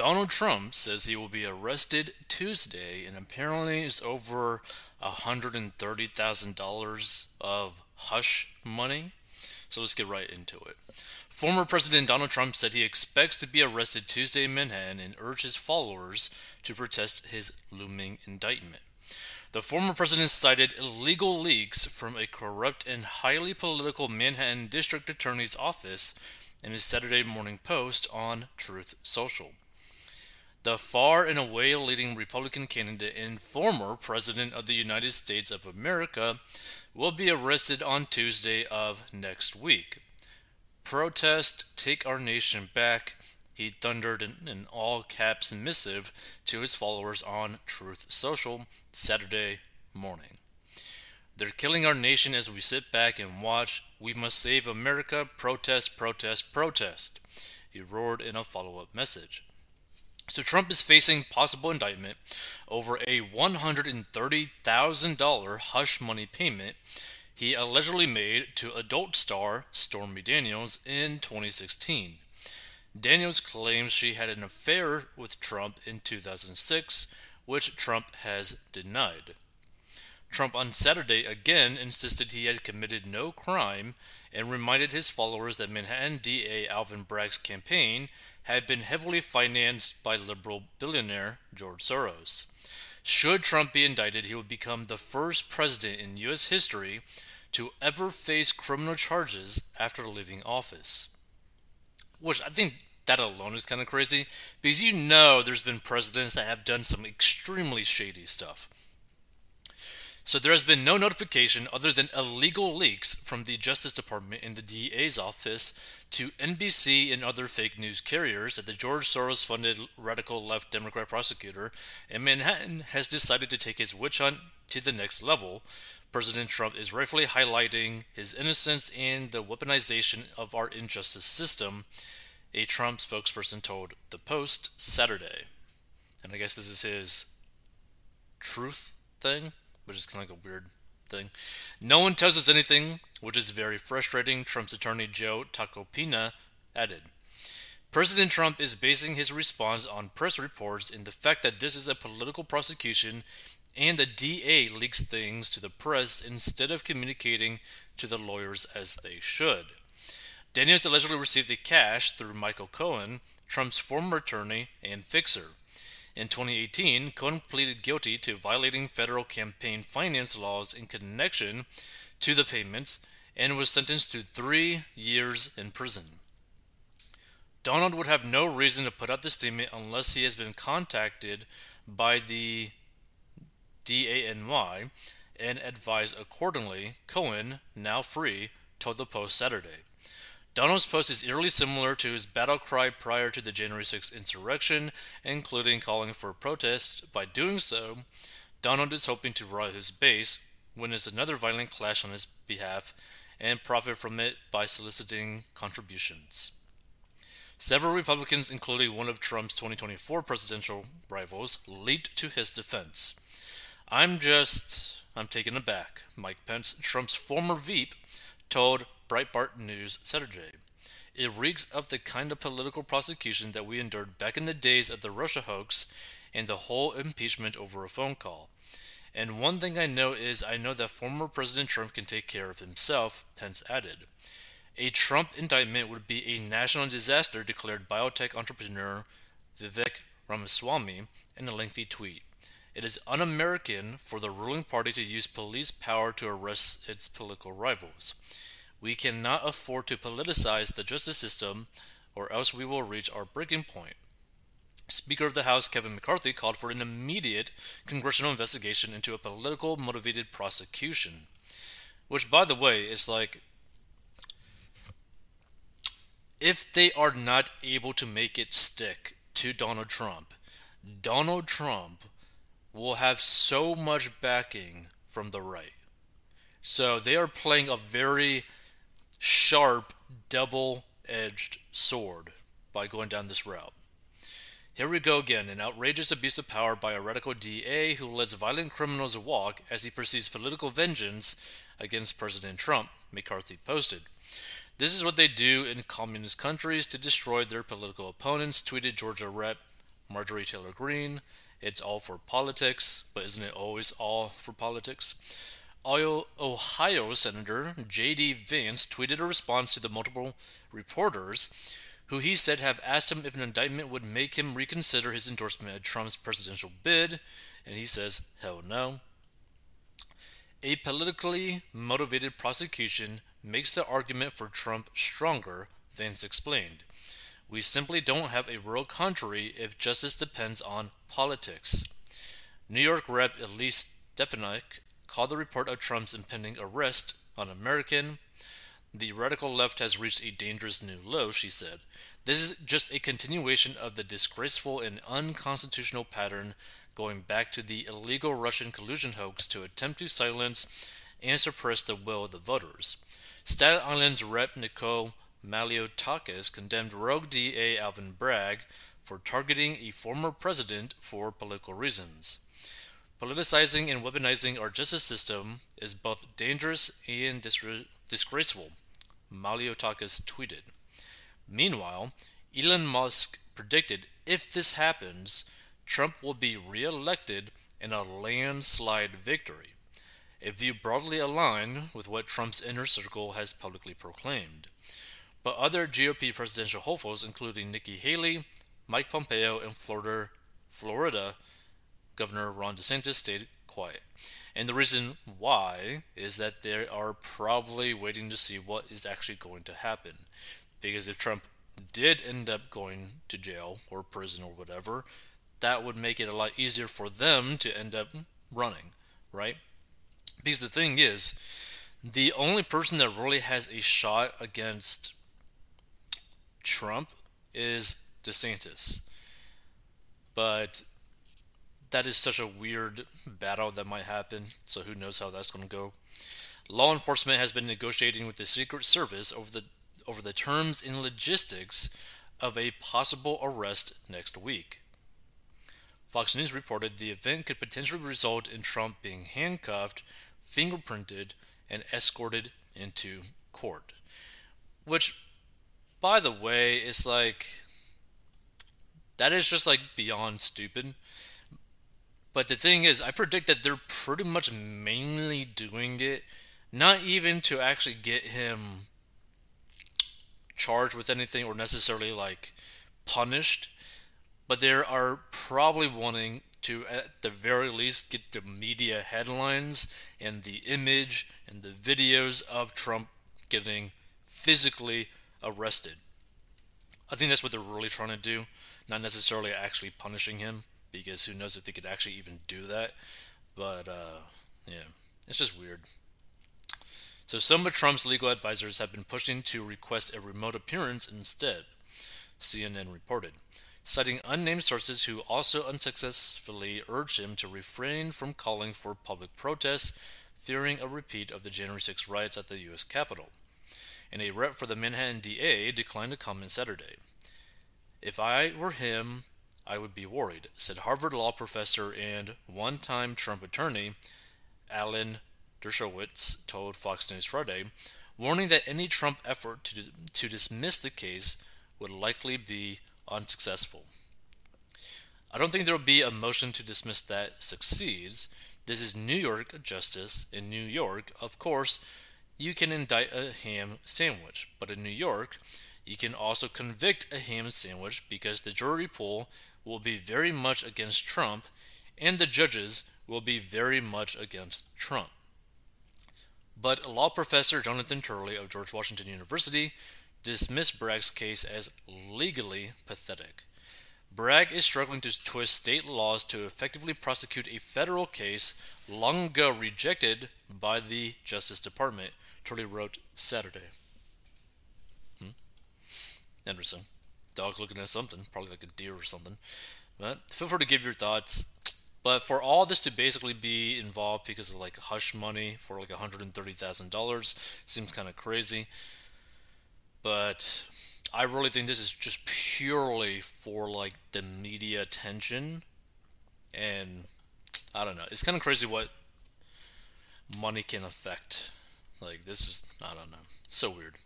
Donald Trump says he will be arrested Tuesday and apparently is over $130,000 of hush money. So let's get right into it. Former President Donald Trump said he expects to be arrested Tuesday in Manhattan and urged his followers to protest his looming indictment. The former president cited illegal leaks from a corrupt and highly political Manhattan district attorney's office in his Saturday Morning Post on Truth Social. The far and away leading Republican candidate and former President of the United States of America will be arrested on Tuesday of next week. Protest, take our nation back, he thundered in an all caps missive to his followers on Truth Social Saturday morning. They're killing our nation as we sit back and watch. We must save America. Protest, protest, protest. He roared in a follow up message. So Trump is facing possible indictment over a $130,000 hush money payment he allegedly made to adult star Stormy Daniels in 2016. Daniels claims she had an affair with Trump in 2006, which Trump has denied. Trump on Saturday again insisted he had committed no crime and reminded his followers that Manhattan DA Alvin Bragg's campaign had been heavily financed by liberal billionaire George Soros. Should Trump be indicted, he would become the first president in U.S. history to ever face criminal charges after leaving office. Which I think that alone is kind of crazy because you know there's been presidents that have done some extremely shady stuff. So there has been no notification other than illegal leaks from the Justice Department and the DA's office to NBC and other fake news carriers that the George Soros funded radical left Democrat prosecutor in Manhattan has decided to take his witch hunt to the next level. President Trump is rightfully highlighting his innocence and the weaponization of our injustice system, a Trump spokesperson told The Post Saturday. And I guess this is his truth thing which is kind of like a weird thing. No one tells us anything, which is very frustrating, Trump's attorney Joe Tacopina added. President Trump is basing his response on press reports and the fact that this is a political prosecution and the DA leaks things to the press instead of communicating to the lawyers as they should. Daniels allegedly received the cash through Michael Cohen, Trump's former attorney and fixer. In 2018, Cohen pleaded guilty to violating federal campaign finance laws in connection to the payments and was sentenced to three years in prison. Donald would have no reason to put out the statement unless he has been contacted by the DANY and advised accordingly, Cohen, now free, told the Post Saturday. Donald's post is eerily similar to his battle cry prior to the January 6th insurrection, including calling for protests. By doing so, Donald is hoping to rile his base, witness another violent clash on his behalf, and profit from it by soliciting contributions. Several Republicans, including one of Trump's 2024 presidential rivals, leaped to his defense. I'm just, I'm taken aback. Mike Pence, Trump's former Veep, told Breitbart News Saturday. It reeks of the kind of political prosecution that we endured back in the days of the Russia hoax and the whole impeachment over a phone call. And one thing I know is I know that former President Trump can take care of himself, Pence added. A Trump indictment would be a national disaster, declared biotech entrepreneur Vivek Ramaswamy in a lengthy tweet. It is un American for the ruling party to use police power to arrest its political rivals. We cannot afford to politicize the justice system, or else we will reach our breaking point. Speaker of the House Kevin McCarthy called for an immediate congressional investigation into a political motivated prosecution. Which, by the way, is like if they are not able to make it stick to Donald Trump, Donald Trump will have so much backing from the right. So they are playing a very sharp, double edged sword by going down this route. Here we go again an outrageous abuse of power by a radical DA who lets violent criminals walk as he pursues political vengeance against President Trump, McCarthy posted. This is what they do in communist countries to destroy their political opponents, tweeted Georgia Rep. Marjorie Taylor Greene. It's all for politics, but isn't it always all for politics? Ohio Senator J.D. Vance tweeted a response to the multiple reporters who he said have asked him if an indictment would make him reconsider his endorsement of Trump's presidential bid, and he says, hell no. A politically motivated prosecution makes the argument for Trump stronger, Vance explained. We simply don't have a world country if justice depends on politics. New York Rep. Elise Stefanik called the report of Trump's impending arrest un American. The radical left has reached a dangerous new low, she said. This is just a continuation of the disgraceful and unconstitutional pattern going back to the illegal Russian collusion hoax to attempt to silence and suppress the will of the voters. Staten Island's Rep. Nicole Malliotakis condemned rogue DA Alvin Bragg for targeting a former president for political reasons. Politicizing and weaponizing our justice system is both dangerous and disgraceful, Malliotakis tweeted. Meanwhile, Elon Musk predicted if this happens, Trump will be re-elected in a landslide victory, a view broadly aligned with what Trump's inner circle has publicly proclaimed. But other GOP presidential hopefuls, including Nikki Haley, Mike Pompeo, and Florida, Florida Governor Ron DeSantis stayed quiet. And the reason why is that they are probably waiting to see what is actually going to happen. Because if Trump did end up going to jail or prison or whatever, that would make it a lot easier for them to end up running, right? Because the thing is, the only person that really has a shot against Trump is DeSantis. But that is such a weird battle that might happen, so who knows how that's going to go. Law enforcement has been negotiating with the Secret Service over the over the terms and logistics of a possible arrest next week. Fox News reported the event could potentially result in Trump being handcuffed, fingerprinted, and escorted into court. Which, by the way, is like. That is just like beyond stupid. But the thing is, I predict that they're pretty much mainly doing it not even to actually get him charged with anything or necessarily like punished, but they are probably wanting to, at the very least, get the media headlines and the image and the videos of Trump getting physically arrested. I think that's what they're really trying to do, not necessarily actually punishing him because who knows if they could actually even do that. But uh, yeah, it's just weird. So some of Trump's legal advisors have been pushing to request a remote appearance instead, CNN reported, citing unnamed sources who also unsuccessfully urged him to refrain from calling for public protests, fearing a repeat of the January 6 riots at the U.S. Capitol. And a rep for the Manhattan DA declined to comment Saturday. If I were him, I would be worried, said Harvard Law professor and one time Trump attorney Alan Dershowitz told Fox News Friday, warning that any Trump effort to, to dismiss the case would likely be unsuccessful. I don't think there will be a motion to dismiss that succeeds. This is New York justice. In New York, of course, you can indict a ham sandwich, but in New York, you can also convict a ham sandwich because the jury pool will be very much against Trump, and the judges will be very much against Trump. But law professor Jonathan Turley of George Washington University dismissed Bragg's case as legally pathetic. Bragg is struggling to twist state laws to effectively prosecute a federal case long ago rejected by the Justice Department, Turley wrote Saturday. Interesting dog's looking at something, probably like a deer or something. But feel free to give your thoughts. But for all this to basically be involved because of like hush money for like $130,000 seems kind of crazy. But I really think this is just purely for like the media attention. And I don't know. It's kind of crazy what money can affect. Like this is I don't know. So weird.